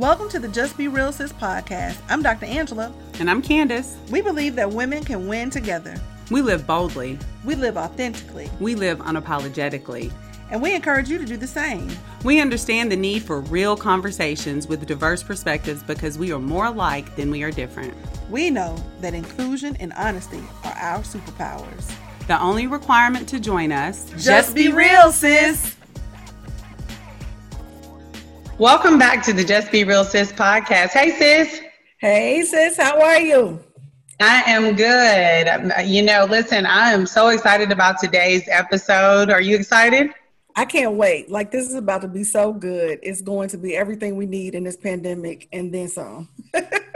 Welcome to the Just Be Real Sis podcast. I'm Dr. Angela. And I'm Candace. We believe that women can win together. We live boldly. We live authentically. We live unapologetically. And we encourage you to do the same. We understand the need for real conversations with diverse perspectives because we are more alike than we are different. We know that inclusion and honesty are our superpowers. The only requirement to join us just, just be real, sis. Welcome back to the Just Be Real Sis podcast. Hey, sis. Hey, sis. How are you? I am good. You know, listen, I am so excited about today's episode. Are you excited? I can't wait. Like, this is about to be so good. It's going to be everything we need in this pandemic and then some.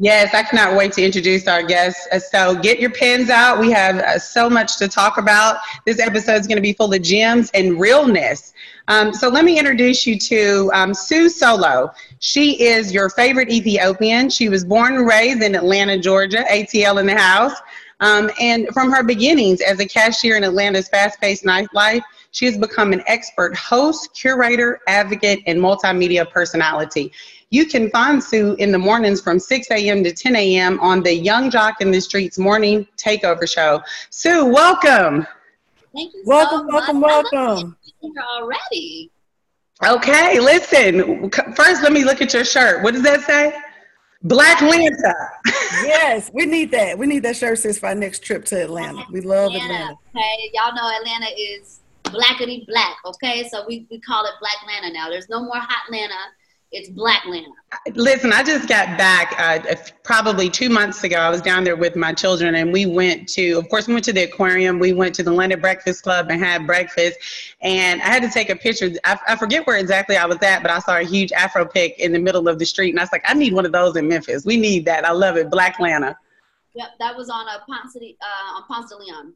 Yes, I cannot wait to introduce our guests. Uh, so get your pens out. We have uh, so much to talk about. This episode is going to be full of gems and realness. Um, so let me introduce you to um, Sue Solo. She is your favorite Ethiopian. She was born and raised in Atlanta, Georgia, ATL in the house. Um, and from her beginnings as a cashier in Atlanta's fast paced nightlife, she has become an expert host, curator, advocate, and multimedia personality. You can find Sue in the mornings from 6 a.m. to 10 a.m. on the Young Joc in the Streetz morning takeover show. Sue, welcome. Thank you. Welcome, so welcome, welcome. Here already. Okay, listen. First, let me look at your shirt. What does that say? Black Lanta. yes, we need that. We need that shirt since for our next trip to Atlanta. We love Atlanta. Atlanta. Okay, y'all know Atlanta is blackety black. Okay, so we, we call it Black Atlanta now. There's no more hot Atlanta it's Black Lanta. Listen, I just got back uh, probably two months ago. I was down there with my children, and we went to, of course, we went to the aquarium. We went to the London Breakfast Club and had breakfast. And I had to take a picture. I, I forget where exactly I was at, but I saw a huge Afro pick in the middle of the street, and I was like, I need one of those in Memphis. We need that. I love it. Black Lanta. Yep, that was on a Ponce, uh, on Ponce de Leon.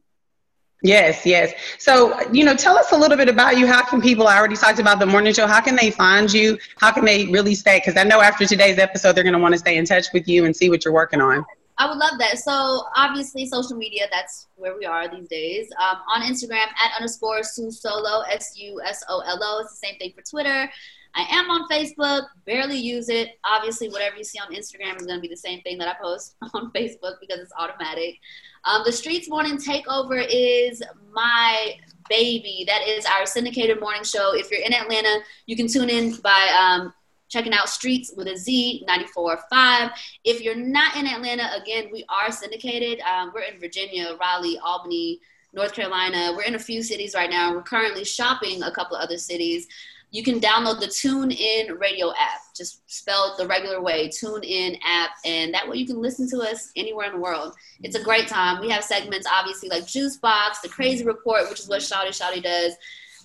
Yes, yes. So, you know, tell us a little bit about you. How can people, I already talked about the morning show, how can they find you? How can they really stay? Because I know after today's episode, they're going to want to stay in touch with you and see what you're working on. I would love that. So, obviously, social media, that's where we are these days. Um, on Instagram, at underscore Sue Solo, S U S O L O. It's the same thing for Twitter. I am on Facebook, barely use it. Obviously, whatever you see on Instagram is going to be the same thing that I post on Facebook because it's automatic. Um, the Streetz Morning Takeover is my baby. That is our syndicated morning show. If you're in Atlanta, you can tune in by um, checking out Streets with a Z 94.5. If you're not in Atlanta, again, we are syndicated. Um, we're in Virginia, Raleigh, Albany, North Carolina. We're in a few cities right now. We're currently shopping a couple of other cities you can download the TuneIn radio app, just spelled the regular way, TuneIn app, and that way you can listen to us anywhere in the world. It's a great time. We have segments, obviously, like Juice Box, The Crazy Report, which is what Shawty Shawty does.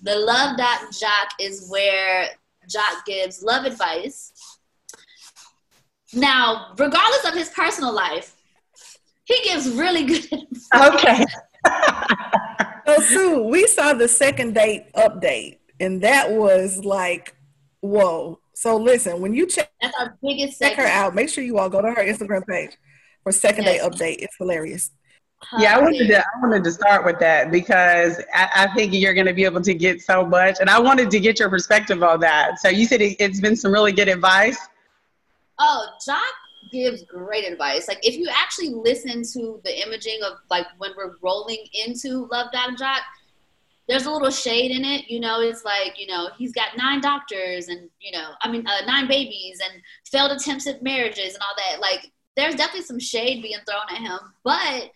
The Love Doc Joc is where Joc gives love advice. Now, regardless of his personal life, he gives really good advice. Okay. so, Sue, we saw the second date update and that was like, whoa. So listen, when you check that's our biggest check her out, make sure you all go to her Instagram page for second yes. day update. It's hilarious. Yeah, I wanted to I wanted to start with that because I, I think you're going to be able to get so much, and I wanted to get your perspective on that. So you said it, it's been some really good advice. Oh, Joc gives great advice. Like if you actually listen to the imaging of like when we're rolling into Love Doc Joc, there's a little shade in it. You know, it's like, you know, he's got nine doctors and, you know, I mean, uh, nine babies and failed attempts at marriages and all that. Like, there's definitely some shade being thrown at him. But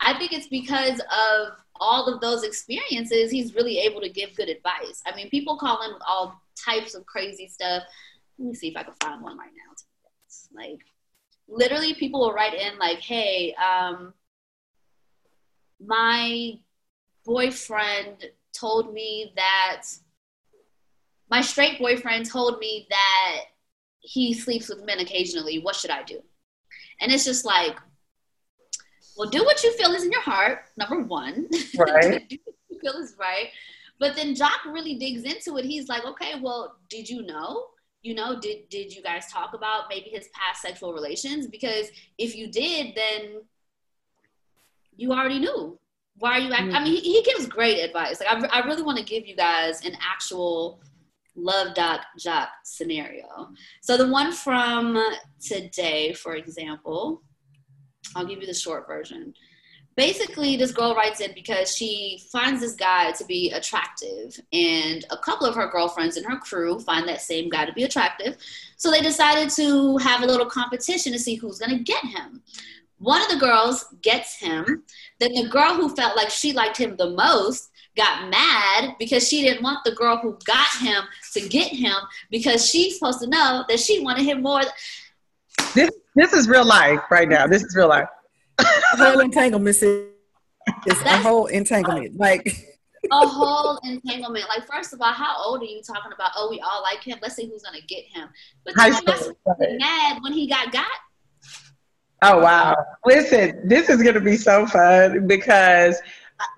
I think it's because of all of those experiences, he's really able to give good advice. I mean, people call in with all types of crazy stuff. Let me see if I can find one right now. Like, literally, people will write in, like, hey, um, my boyfriend told me that my straight boyfriend told me that he sleeps with men occasionally. What should I do? And it's just like, well, do what you feel is in your heart, number one. Right. do what you feel is right. But then Joc really digs into it. He's like, okay, well, did you know? You know, did did you guys talk about maybe his past sexual relations? Because if you did, then you already knew why are you acting? Mm-hmm. I mean, he, he, gives great advice. Like, I, I really want to give you guys an actual love doc joc scenario. So the one from today, for example, I'll give you the short version. Basically, this girl writes in because she finds this guy to be attractive, and a couple of her girlfriends in her crew find that same guy to be attractive. So they decided to have a little competition to see who's going to get him. One of the girls gets him. Then the girl who felt like she liked him the most got mad because she didn't want the girl who got him to get him because she's supposed to know that she wanted him more. This this is real life right now. This is real life. whole entanglement is a whole entanglement. Like a whole entanglement. Like, first of all, how old are you talking about? Oh, we all like him. Let's see who's gonna get him. But then High school, mad when he got got. Oh wow! Listen, this is gonna be so fun because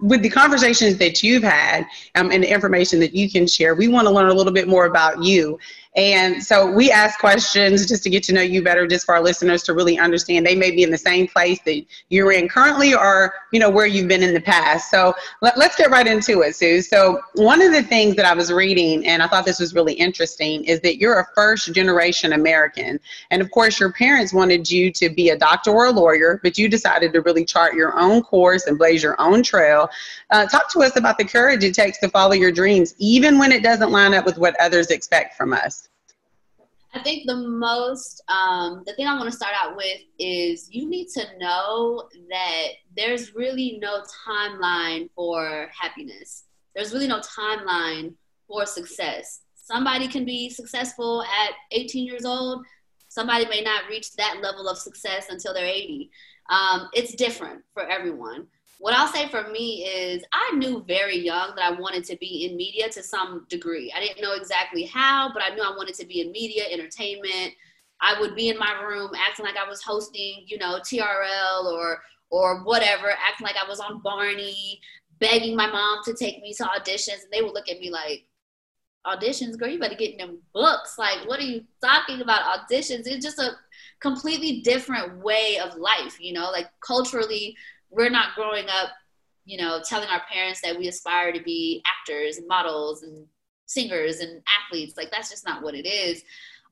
with the conversations that you've had um, and the information that you can share, we want to learn a little bit more about you. And so we ask questions just to get to know you better, just for our listeners to really understand they may be in the same place that you're in currently or, you know, where you've been in the past. So let, us get right into it, Sue. So one of the things that I was reading, and I thought this was really interesting, is that you're a first generation American. And of course, your parents wanted you to be a doctor or a lawyer, but you decided to really chart your own course and blaze your own trail. Uh, talk to us about the courage it takes to follow your dreams, even when it doesn't line up with what others expect from us. I think the most, um, the thing I want to start out with is you need to know that there's really no timeline for happiness. There's really no timeline for success. Somebody can be successful at 18 years old. Somebody may not reach that level of success until they're 80. Um, it's different for everyone what I'll say for me is I knew very young that I wanted to be in media to some degree. I didn't know exactly how, but I knew I wanted to be in media, entertainment. I would be in my room acting like I was hosting, you know, TRL or or whatever, acting like I was on Barney, begging my mom to take me to auditions, and they would look at me like, auditions, girl, you better get in them books. Like, what are you talking about? Auditions. It's just a completely different way of life, you know, like culturally we're not growing up, you know, telling our parents that we aspire to be actors and models and singers and athletes. Like that's just not what it is.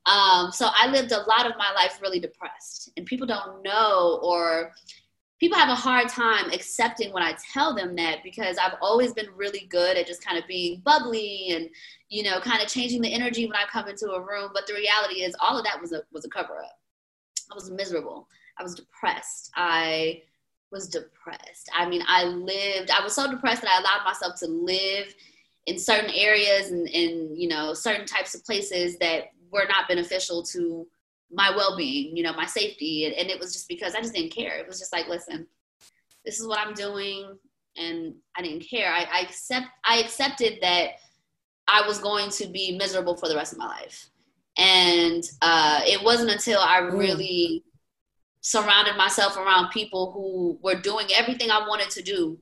Um, so I lived a lot of my life really depressed, and people don't know or people have a hard time accepting when I tell them that because I've always been really good at just kind of being bubbly and you know kind of changing the energy when I come into a room. But the reality is, all of that was a was a cover up. I was miserable. I was depressed. I was depressed. I mean, I lived, I was so depressed that I allowed myself to live in certain areas and, and you know, certain types of places that were not beneficial to my well-being, you know, my safety. And, and it was just because I just didn't care. It was just like, listen, this is what I'm doing. And I didn't care. I, I accept, I accepted that I was going to be miserable for the rest of my life. And uh, it wasn't until I really surrounded myself around people who were doing everything I wanted to do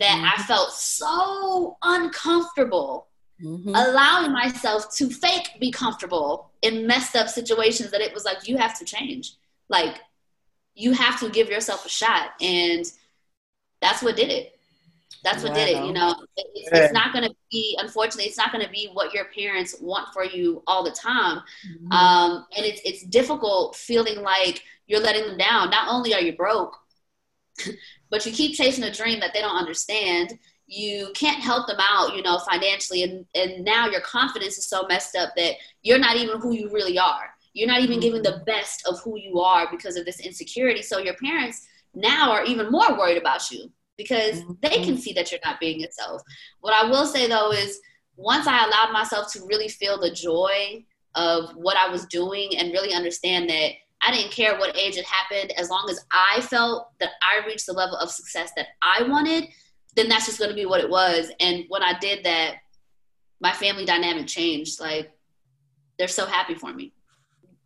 that mm-hmm. I felt so uncomfortable mm-hmm. allowing myself to fake be comfortable in messed up situations that it was like, you have to change. Like, you have to give yourself a shot. And that's what did it. That's what wow. did it. You know, it's, it's not going to be, unfortunately, it's not going to be what your parents want for you all the time. Mm-hmm. Um, and it's, it's difficult feeling like, you're letting them down. Not only are you broke, but you keep chasing a dream that they don't understand. You can't help them out, you know, financially. And, and now your confidence is so messed up that you're not even who you really are. You're not even giving the mm-hmm. best of who you are because of this insecurity. So your parents now are even more worried about you because they can mm-hmm. see that you're not being yourself. What I will say though is once I allowed myself to really feel the joy of what I was doing and really understand that I didn't care what age it happened. As long as I felt that I reached the level of success that I wanted, then that's just going to be what it was. And when I did that, my family dynamic changed. Like they're so happy for me.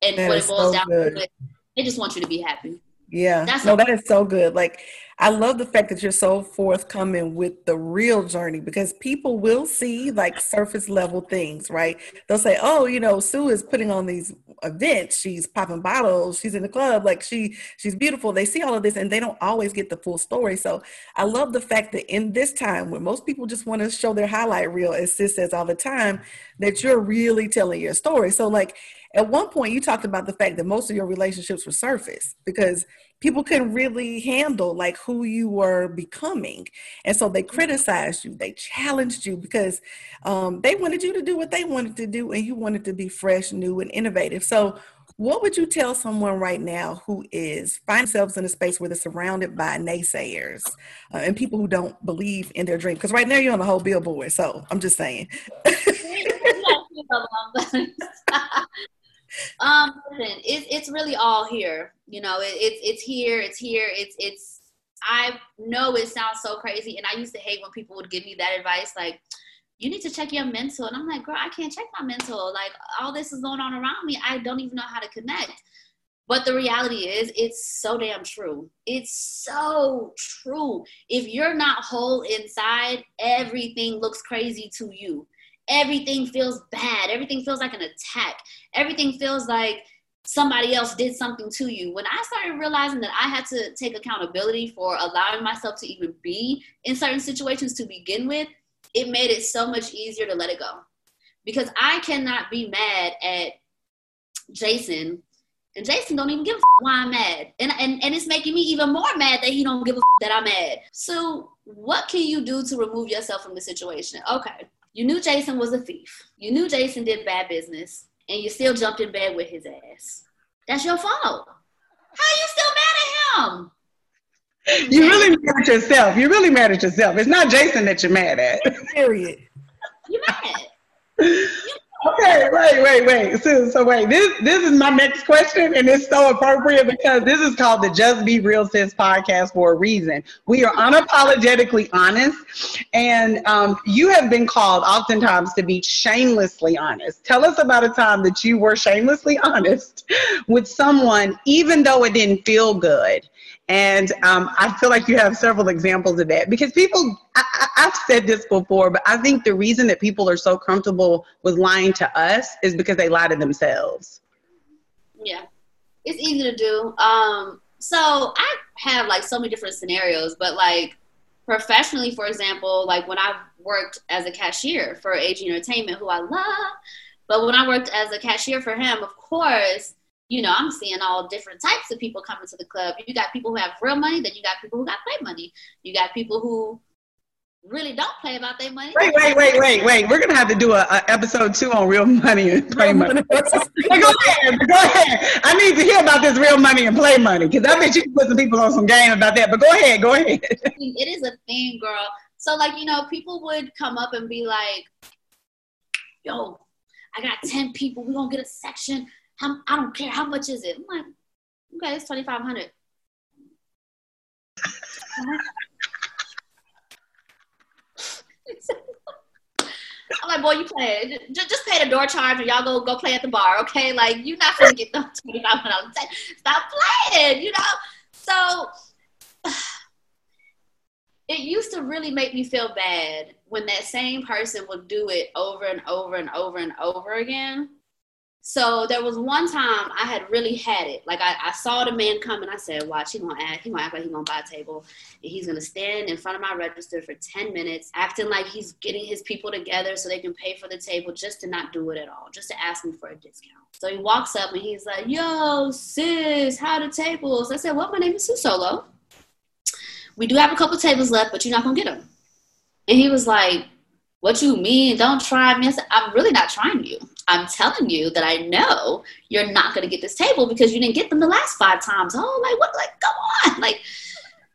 And that what it boils so down good. to, they just want you to be happy. Yeah. That's no, that is so good. Like I love the fact that you're so forthcoming with the real journey because people will see like surface level things, right? They'll say, "Oh, you know, Sue is putting on these events. She's popping bottles. She's in the club. Like she, she's beautiful." They see all of this, and they don't always get the full story. So I love the fact that in this time, when most people just want to show their highlight reel, as Sis says all the time, that you're really telling your story. So, like at one point, you talked about the fact that most of your relationships were surface because people couldn't really handle like who you were becoming. And so they criticized you they challenged you because um, they wanted you to do what they wanted to do and you wanted to be fresh new and innovative. So what would you tell someone right now who is find themselves in a space where they're surrounded by naysayers uh, and people who don't believe in their dream? Because right now you're on the whole billboard so i'm just saying um, listen, it, it's really all here. You know, it, it's it's here, it's here, it's it's. I know it sounds so crazy, and I used to hate when people would give me that advice, like, "You need to check your mental," and I'm like, "Girl, I can't check my mental. Like, all this is going on around me. I don't even know how to connect." But the reality is, it's so damn true. It's so true. If you're not whole inside, everything looks crazy to you everything feels bad. Everything feels like an attack. Everything feels like somebody else did something to you. When I started realizing that I had to take accountability for allowing myself to even be in certain situations to begin with, it made it so much easier to let it go. Because I cannot be mad at Jason and Jason don't even give a why I'm mad. And, and, and it's making me even more mad that he don't give a that I'm mad. So what can you do to remove yourself from the situation? Okay, you knew Jason was a thief. You knew Jason did bad business, and you still jumped in bed with his ass. That's your fault. How are you still mad at him? You really mad at yourself. You're really mad at yourself. It's not Jason that you're mad at. Period. You mad. Okay, wait, wait, wait. So, so wait. This this is my next question, and it's so appropriate because this is called the Just Be Real Sis podcast for a reason. We are unapologetically honest, and um, you have been called oftentimes to be shamelessly honest. Tell us about a time that you were shamelessly honest with someone, even though it didn't feel good. And um, I feel like you have several examples of that because people, I, have said this before, but I think the reason that people are so comfortable with lying to us is because they lie to themselves. Yeah, it's easy to do. Um, so I have like so many different scenarios, but like professionally, for example, like when I worked as a cashier for AG Entertainment, who I love, but when I worked as a cashier for him, of course, you know, I'm seeing all different types of people coming to the club. You got people who have real money, then you got people who got play money. You got people who really don't play about their money. Wait, wait, wait, wait, wait. We're gonna have to do a, a episode two on real money and play money. go ahead, go ahead. I need to hear about this real money and play money because I bet you can put some people on some game about that. But go ahead, go ahead. It is a thing, girl. So like you know, people would come up and be like, "Yo, I got ten people. We gonna get a section." How, I don't care. How much is it? I'm like, okay, it's 2500 I'm like, boy, you play. Just, just pay the door charge, and y'all go go play at the bar, okay? Like, you're not gonna get the twenty five hundred. Stop playing, you know. So it used to really make me feel bad when that same person would do it over and over and over and over again. So there was one time I had really had it. Like I, I saw the man come and I said, watch, he gonna act, he gonna act like he gonna buy a table. And he's gonna stand in front of my register for 10 minutes, acting like he's getting his people together so they can pay for the table just to not do it at all, just to ask me for a discount. So he walks up and he's like, yo, sis, how the tables? I said, well, my name is Sue Solo. We do have a couple tables left, but you're not gonna get them. And he was like, what you mean? Don't try me. I said, I'm really not trying you. I'm telling you that I know you're not going to get this table because you didn't get them the last five times. Oh, like what? Like, come on. Like,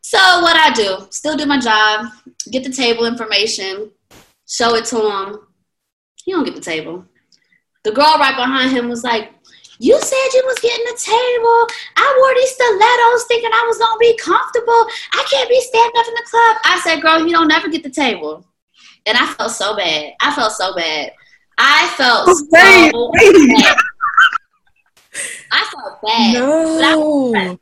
so what I do, still do my job, get the table information, show it to him. He don't get the table. The girl right behind him was like, you said you was getting a table. I wore these stilettos thinking I was gonna be comfortable. I can't be standing up in the club. I said, girl, you don't never get the table. And I felt so bad. I felt so bad. I felt so bad. I felt bad. No. I okay,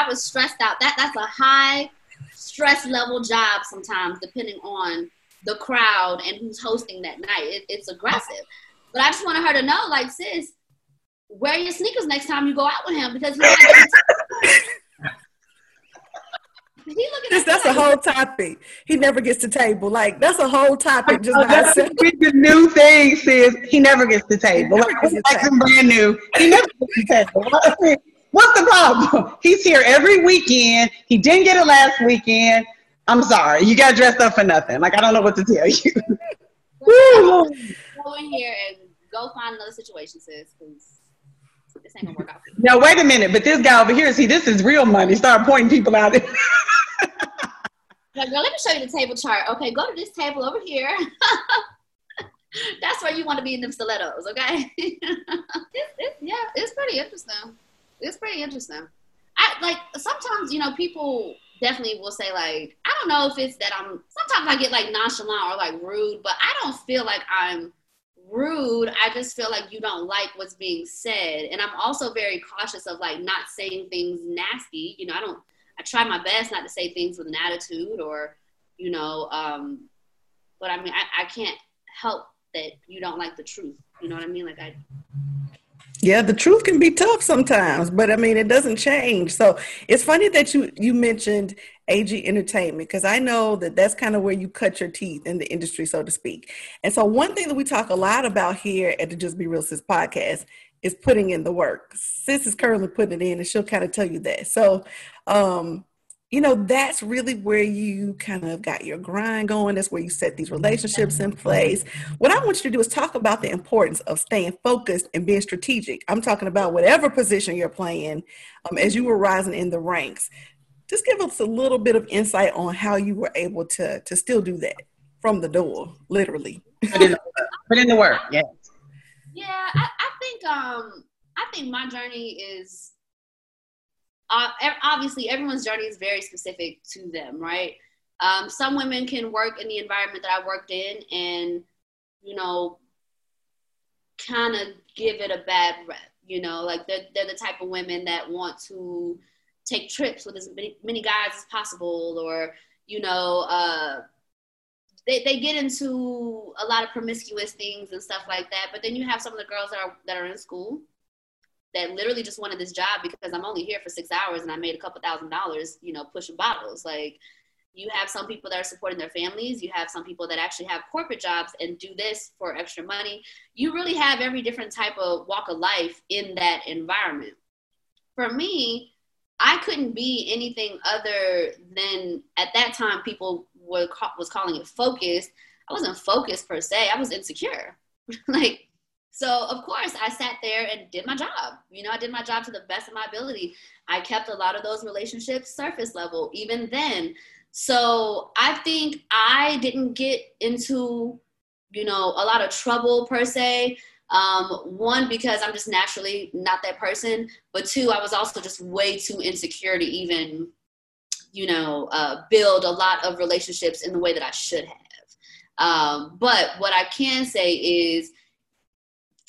I was stressed out. That that's a high stress level job sometimes, depending on the crowd and who's hosting that night. It, it's aggressive. But I just wanted her to know, like, sis, wear your sneakers next time you go out with him because He that's a whole topic. He never gets to table. Like that's a whole topic. Just oh, that's the new thing, sis. He never gets to table. Like, gets like table. brand new. He never gets to table. What's the problem? He's here every weekend. He didn't get it last weekend. I'm sorry. You got dressed up for nothing. Like I don't know what to tell you. go in here and go find another situation, sis. Because this ain't gonna work out. Now wait a minute, but this guy over here, see, this is real money. Start pointing people out. girl, let me show you the table chart. Okay, go to this table over here. That's where you want to be in them stilettos, okay? it's, it's, yeah, it's pretty interesting. It's pretty interesting. I like sometimes, you know, people definitely will say like, I don't know if it's that I'm. Sometimes I get like nonchalant or like rude, but I don't feel like I'm rude. I just feel like you don't like what's being said. And I'm also very cautious of like not saying things nasty. You know, I don't, I try my best not to say things with an attitude or, you know, um, but I mean, I, I can't help that you don't like the truth. You know what I mean? Like I, yeah, the truth can be tough sometimes, but I mean it doesn't change. So it's funny that you you mentioned AG Entertainment because I know that that's kind of where you cut your teeth in the industry, so to speak. And so one thing that we talk a lot about here at the Just Be Real Sis podcast is putting in the work. Sis is currently putting it in, and she'll kind of tell you that. So um, you know, that's really where you kind of got your grind going. That's where you set these relationships in place. What I want you to do is talk about the importance of staying focused and being strategic. I'm talking about whatever position you're playing um, as you were rising in the ranks. Just give us a little bit of insight on how you were able to to still do that from the door, literally. Put in the, put in the work, yes. Yeah, I, I think um I think my journey is uh, obviously everyone's journey is very specific to them, right? Um, some women can work in the environment that I worked in and, you know, kind of give it a bad rep. You know, like they're, they're the type of women that want to take trips with as many, many guys as possible or, you know, uh, they, they get into a lot of promiscuous things and stuff like that. But then you have some of the girls that are, that are in school that literally just wanted this job because I'm only here for six hours and I made a couple thousand dollars, you know, pushing bottles. Like you have some people that are supporting their families. You have some people that actually have corporate jobs and do this for extra money. You really have every different type of walk of life in that environment. For me, I couldn't be anything other than at that time people were was calling it focused. I wasn't focused per se. I was insecure. like so of course I sat there and did my job. You know, I did my job to the best of my ability. I kept a lot of those relationships surface level even then. So I think I didn't get into, you know, a lot of trouble per se. Um, one, because I'm just naturally not that person, but two, I was also just way too insecure to even, you know, uh, build a lot of relationships in the way that I should have. Um, but what I can say is,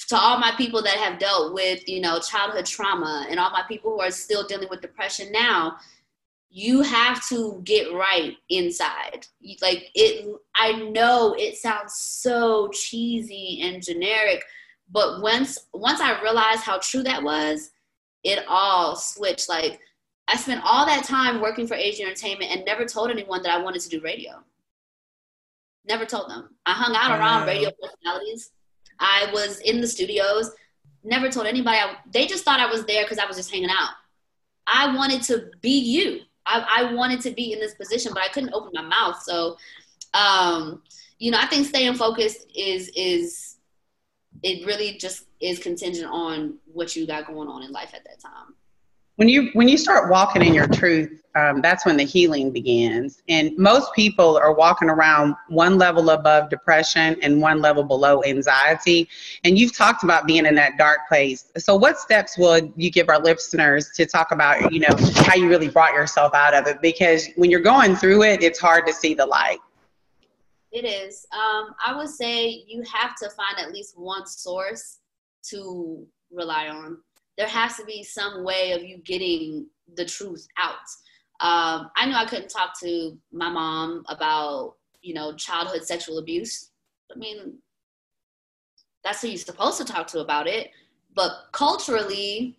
to all my people that have dealt with, you know, childhood trauma and all my people who are still dealing with depression now, you have to get right inside. Like it I know it sounds so cheesy and generic, but once once I realized how true that was, it all switched like I spent all that time working for AG Entertainment and never told anyone that I wanted to do radio. Never told them. I hung out around radio personalities I was in the studios, never told anybody. I, they just thought I was there because I was just hanging out. I wanted to be you. I, I, wanted to be in this position, but I couldn't open my mouth. So, um, you know, I think staying focused is is it really just is contingent on what you got going on in life at that time when you when you start walking in your truth um, that's when the healing begins. And most people are walking around one level above depression and one level below anxiety. And you've talked about being in that dark place. So what steps will you give our listeners to talk about you know how you really brought yourself out of it? Because when you're going through it it's hard to see the light. It is. Um, i would say you have to find at least one source to rely on there has to be some way of you getting the truth out. Um, I knew I couldn't talk to my mom about, you know, childhood sexual abuse. I mean, that's who you're supposed to talk to about it. But culturally,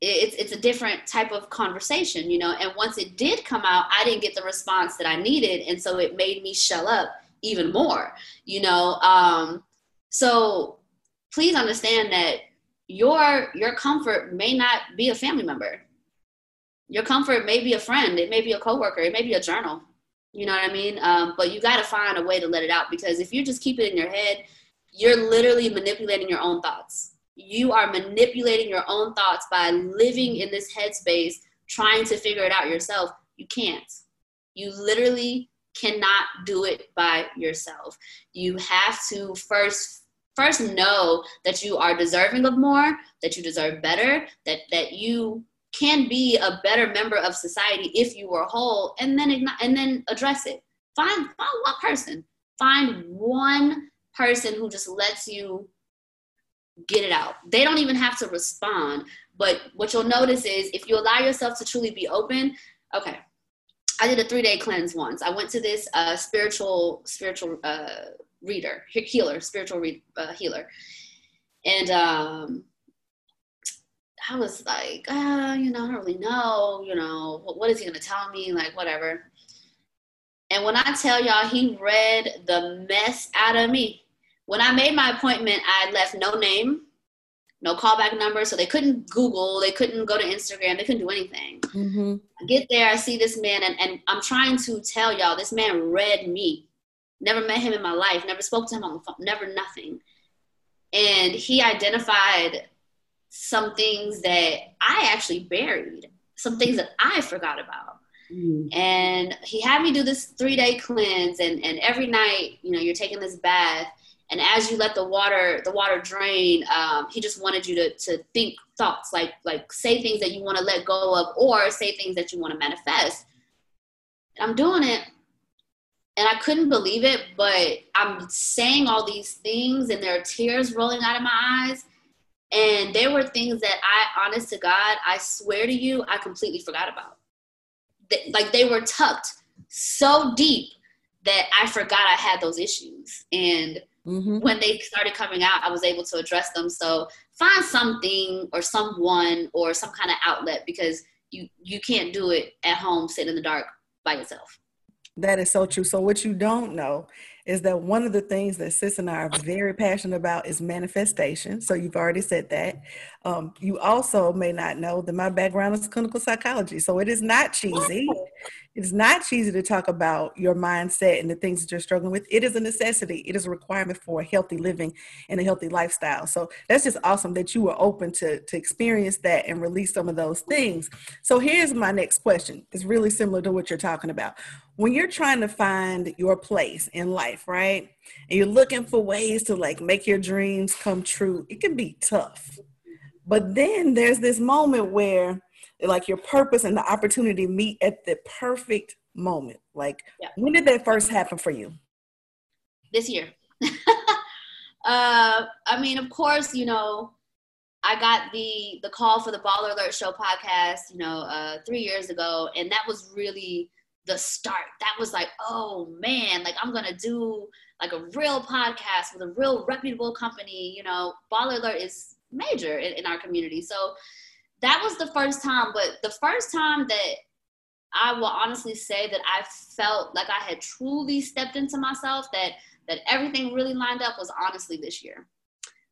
it's it's a different type of conversation, you know. And once it did come out, I didn't get the response that I needed, and so it made me shell up even more, you know. Um, so please understand that your your comfort may not be a family member. Your comfort may be a friend, it may be a coworker, it may be a journal. You know what I mean? Um, but you got to find a way to let it out because if you just keep it in your head, you're literally manipulating your own thoughts you are manipulating your own thoughts by living in this headspace trying to figure it out yourself you can't you literally cannot do it by yourself you have to first first know that you are deserving of more that you deserve better that that you can be a better member of society if you were whole and then and then address it find find one person find one person who just lets you get it out. They don't even have to respond. But what you'll notice is if you allow yourself to truly be open, okay. I did a three day cleanse once. I went to this uh, spiritual spiritual uh, reader, healer, spiritual uh, healer, and um, I was like, uh, you know, I don't really know, you know, what, what is he gonna tell me? Like, whatever. And when I tell y'all, he read the mess out of me. When I made my appointment, I left no name, no callback number, so they couldn't Google, they couldn't go to Instagram, they couldn't do anything. Mm-hmm. I get there, I see this man, and, and I'm trying to tell y'all, this man read me. Never met him in my life, never spoke to him on the phone, never nothing. And he identified some things that I actually buried, some things that I forgot about. Mm. And he had me do this three day cleanse, and, and every night, you know, you're taking this bath, and as you let the water the water drain um, he just wanted you to, to think thoughts like like say things that you want to let go of or say things that you want to manifest i'm doing it and i couldn't believe it but i'm saying all these things and there are tears rolling out of my eyes and there were things that i honest to god i swear to you i completely forgot about like they were tucked so deep that i forgot i had those issues and Mm-hmm. When they started coming out, I was able to address them. So find something or someone or some kind of outlet because you you can't do it at home, sit in the dark by yourself. That is so true. So what you don't know is that one of the things that Sis and I are very passionate about is manifestation. So you've already said that. Um, you also may not know that my background is clinical psychology. So it is not cheesy. It's not cheesy to talk about your mindset and the things that you're struggling with. It is a necessity. It is a requirement for a healthy living and a healthy lifestyle. So that's just awesome that you were open to, to experience that and release some of those things. So here's my next question. It's really similar to what you're talking about. When you're trying to find your place in life, right? And you're looking for ways to like make your dreams come true, it can be tough. But then there's this moment where like your purpose and the opportunity meet at the perfect moment. Like yeah. when did that first happen for you? This year. uh, I mean, of course, you know, I got the the call for the Baller Alert Show podcast, you know, uh, three years ago, and that was really the start. That was like, oh man, like I'm gonna do like a real podcast with a real reputable company. You know, Baller Alert is major in, in our community, so that was the first time, but the first time that I will honestly say that I felt like I had truly stepped into myself, that that everything really lined up was honestly this year.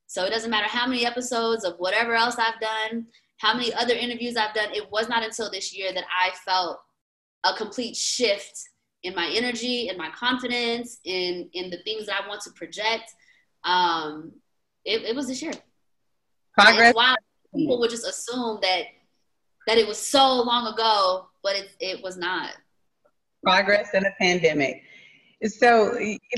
So it doesn't matter how many episodes of whatever else I've done, how many other interviews I've done, it was not until this year that I felt a complete shift in my energy, in my confidence, in in the things that I want to project. Um, it, it was this year. Progress Why people would just assume that that it was so long ago, but it it was not. Progress in a pandemic. So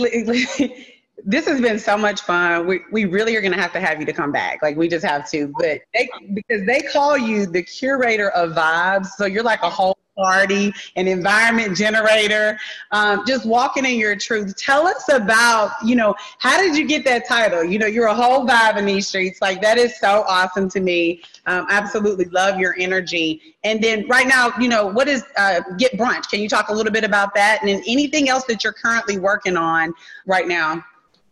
this has been so much fun. We we really are going to have to have you to come back. Like we just have to. But they, because they call you the curator of vibes, so you're like a whole party, an environment generator, um, just walking in your truth. Tell us about, you know, how did you get that title? You know, you're a whole vibe in these streets. Like that is so awesome to me. Um, absolutely love your energy. And then right now, you know, what is uh, Get Brunch? Can you talk a little bit about that? And then anything else that you're currently working on right now?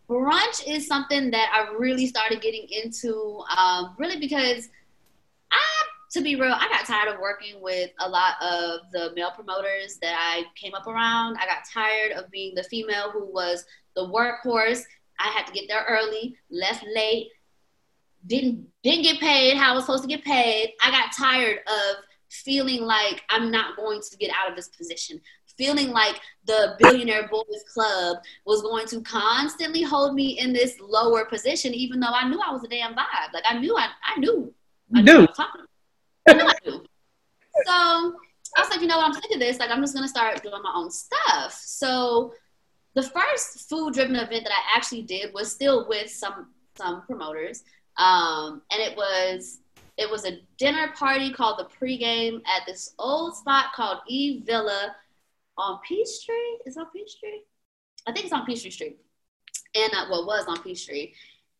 Brunch is something that I really started getting into, um, really because I to be real, I got tired of working with a lot of the male promoters that I came up around. I got tired of being the female who was the workhorse. I had to get there early, left late, didn't didn't get paid how I was supposed to get paid. I got tired of feeling like I'm not going to get out of this position. Feeling like the billionaire boys club was going to constantly hold me in this lower position, even though I knew I was a damn vibe. Like I knew I, I knew I knew I was talking so I was like, you know what, I'm sick of this. Like, I'm just gonna start doing my own stuff. So the first food driven event that I actually did was still with some some promoters, um, and it was it was a dinner party called the pregame at this old spot called E Villa on Peachtree. Is on Peachtree? I think it's on Peachtree Street, and uh, well, was on Peachtree.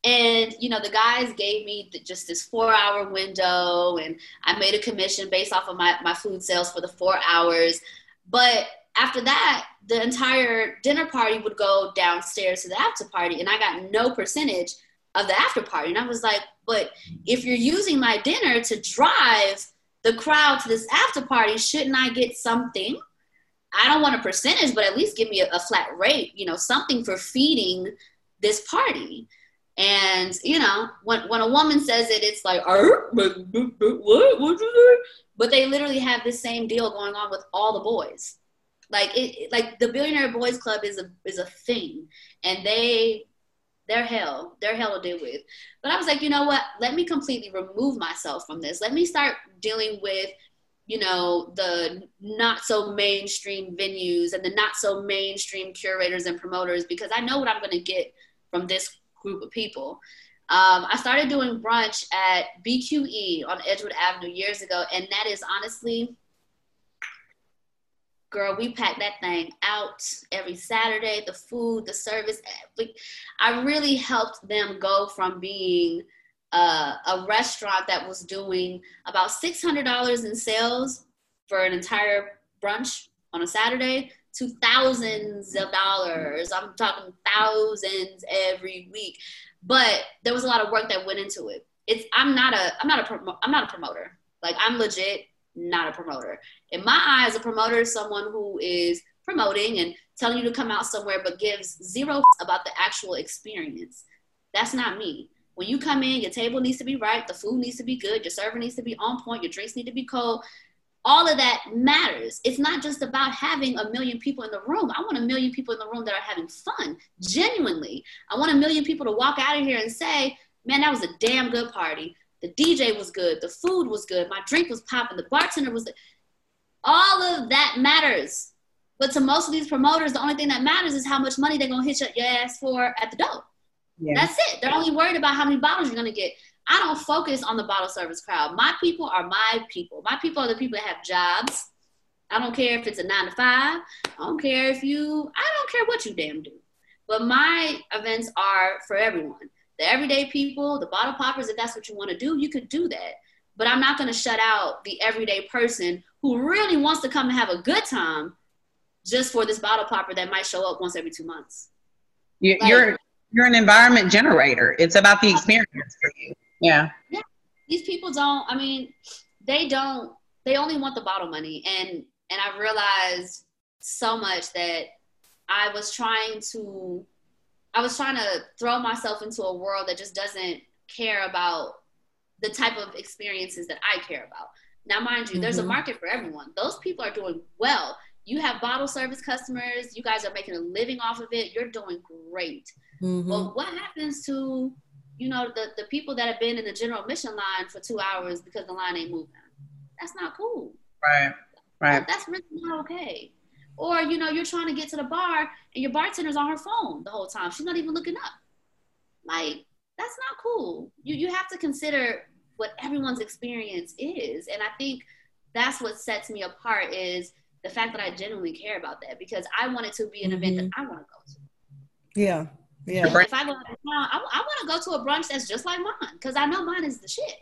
And you know, the guys gave me just this four-hour window, and I made a commission based off of my my food sales for the four hours. But after that, the entire dinner party would go downstairs to the after party, and I got no percentage of the after party. And I was like, but if you're using my dinner to drive the crowd to this after party, shouldn't I get something? I don't want a percentage, but at least give me a, a flat rate, you know, something for feeding this party. And you know, when when a woman says it, it's like, what? What you say? But they literally have the same deal going on with all the boys. Like it, like the Billionaire Boys Club is a is a thing, and they they're hell. They're hell to deal with. But I was like, you know what? Let me completely remove myself from this. Let me start dealing with, you know, the not so mainstream venues and the not so mainstream curators and promoters because I know what I'm going to get from this group of people. Um, I started doing brunch at BQE on Edgewood Avenue years ago, and that is honestly, girl, we pack that thing out every Saturday. The food, the service, I really helped them go from being uh, a restaurant that was doing about six hundred dollars in sales for an entire brunch on a Saturday to thousands of dollars. I'm talking thousands every week. But there was a lot of work that went into it. It's I'm not a I'm not a I'm not a promoter. Like I'm legit not a promoter. In my eyes, a promoter is someone who is promoting and telling you to come out somewhere but gives zero about the actual experience. That's not me. When you come in, your table needs to be right, the food needs to be good, your server needs to be on point, your drinks need to be cold all of that matters. It's not just about having a million people in the room. I want a million people in the room that are having fun, genuinely. I want a million people to walk out of here and say, man, that was a damn good party. The DJ was good. The food was good. My drink was popping. The bartender was. All of that matters. But to most of these promoters, the only thing that matters is how much money they're going to hit your ass for at the door. Yeah. That's it. They're only worried about how many bottles you're going to get. I don't focus on the bottle service crowd. My people are my people. My people are the people that have jobs. I don't care if it's a nine to five. I don't care if you, I don't care what you damn do. But my events are for everyone. The everyday people, the bottle poppers, if that's what you want to do, you could do that. But I'm not going to shut out the everyday person who really wants to come and have a good time just for this bottle popper that might show up once every two months. You're, like, you're, you're an environment generator. It's about the experience for you. Yeah. Yeah. These people don't, I mean, they don't, they only want the bottle money. And, and I realized so much that I was trying to, I was trying to throw myself into a world that just doesn't care about the type of experiences that I care about. Now, mind you, mm-hmm. there's a mm-hmm. market for everyone. Those people are doing well. You have bottle service customers. You guys are making a living off of it. You're doing great. Mm-hmm. But what happens to you know, the, the people that have been in the general admission line for two hours because the line ain't moving. That's not cool. Right. Right. that's really not okay. Or, you know, you're trying to get to the bar and your bartender's on her phone the whole time. She's not even looking up. Like, that's not cool. You you have to consider what everyone's experience is. And I think that's what sets me apart is the fact that I genuinely care about that because I want it to be an mm-hmm. event that mm-hmm. I want to go to. Yeah. Yeah. If I go out of town, I, I want to go to a brunch that's just like mine because I know mine is the shit.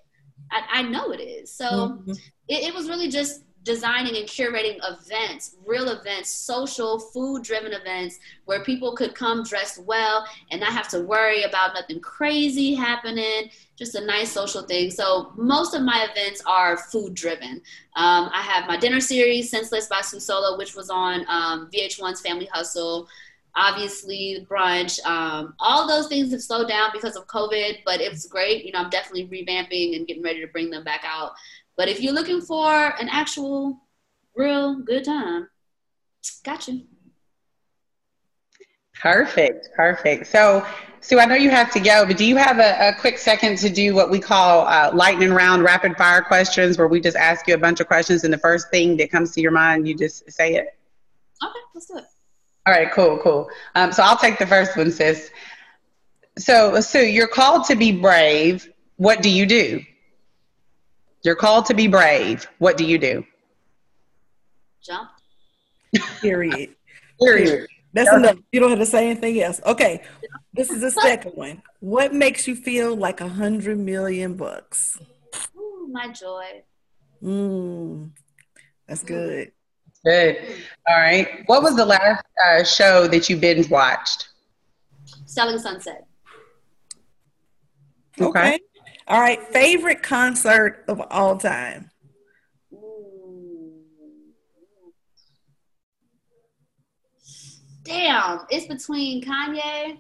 I, I know it is. So mm-hmm. it, it was really just designing and curating events, real events, social, food driven events where people could come dressed well and not have to worry about nothing crazy happening, just a nice social thing. So, most of my events are food driven. Um, I have my dinner series, Senseless by Sue Solo, which was on um, VH1's Family Hustle. Obviously, brunch. Um, all those things have slowed down because of COVID, but it's great. You know, I'm definitely revamping and getting ready to bring them back out. But if you're looking for an actual, real good time, got you. Perfect, perfect. So, Sue, I know you have to go, but do you have a, a quick second to do what we call uh, lightning round rapid fire questions, where we just ask you a bunch of questions, and the first thing that comes to your mind, you just say it? Okay, let's do it. All right, cool, cool. Um, so I'll take the first one, sis. So, Sue, you're called to be brave. What do you do? You're called to be brave. What do you do? Jump. Period. Period. That's enough. You don't have to say anything else. Okay. This is the second one. What makes you feel like a hundred million bucks? Ooh, my joy. Mm, that's good. Good. All right. What was the last uh, show that you binge watched? Selling Sunset. Okay. okay. All right, favorite concert of all time. Damn, it's between Kanye,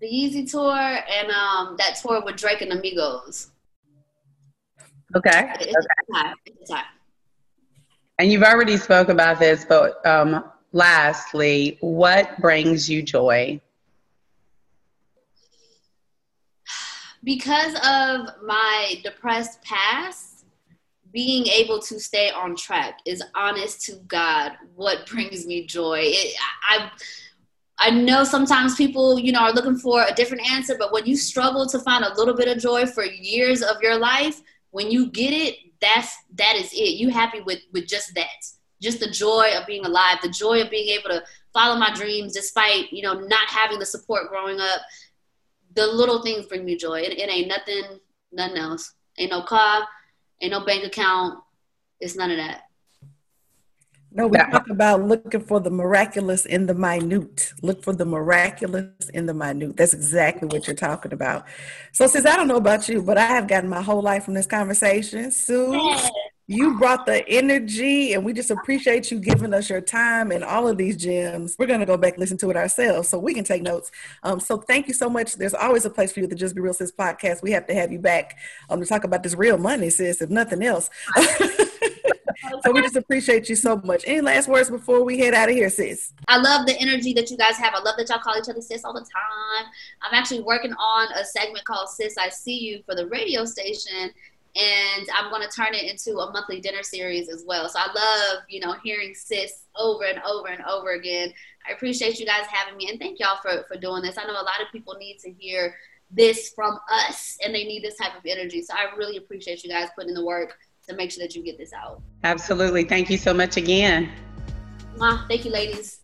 the Yeezy tour, and um that tour with Drake and Migos. Okay. It's okay. It's time. And you've already spoke about this, but um, lastly, what brings you joy? because of my depressed past, being able to stay on track is honest to God what brings me joy. It, I, I know sometimes people, you know, are looking for a different answer, but when you struggle to find a little bit of joy for years of your life, when you get it, that's that is it. You happy with with just that, just the joy of being alive, the joy of being able to follow my dreams despite you know not having the support growing up the little things bring me joy. It, it ain't nothing, nothing else. Ain't no car, ain't no bank account. It's none of that. No, we talk about looking for the miraculous in the minute. Look for the miraculous in the minute. That's exactly what you're talking about. So, since I don't know about you, but I have gotten my whole life from this conversation, Sue, you brought the energy, and we just appreciate you giving us your time and all of these gems. We're going to go back listen to it ourselves so we can take notes. Um, so, thank you so much. There's always a place for you at the Just Be Real Sis podcast. We have to have you back um, to talk about this real money, sis, if nothing else. so we just appreciate you so much. Any last words before we head out of here, sis? I love the energy that you guys have. I love that y'all call each other sis all the time. I'm actually working on a segment called Sis I See You for the radio station and I'm going to turn it into a monthly dinner series as well. So I love, you know, hearing sis over and over and over again. I appreciate you guys having me and thank y'all for, for doing this. I know a lot of people need to hear this from us and they need this type of energy. So I really appreciate you guys putting in the work to make sure that you get this out. Absolutely. Thank you so much again. Mwah. Thank you, ladies.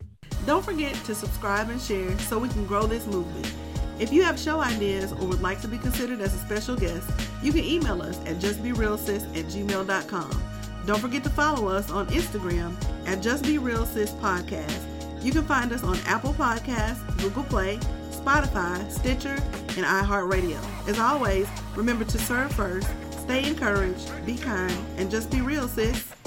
Don't forget to subscribe and share so we can grow this movement. If you have show ideas or would like to be considered as a special guest, you can email us at justberealsis at gmail.com. Don't forget to follow us on Instagram at Just Be Real Sis Podcast. You can find us on Apple Podcasts, Google Play, Spotify, Stitcher, and iHeartRadio. As always, remember to serve first, stay encouraged, be kind, and just be real, sis.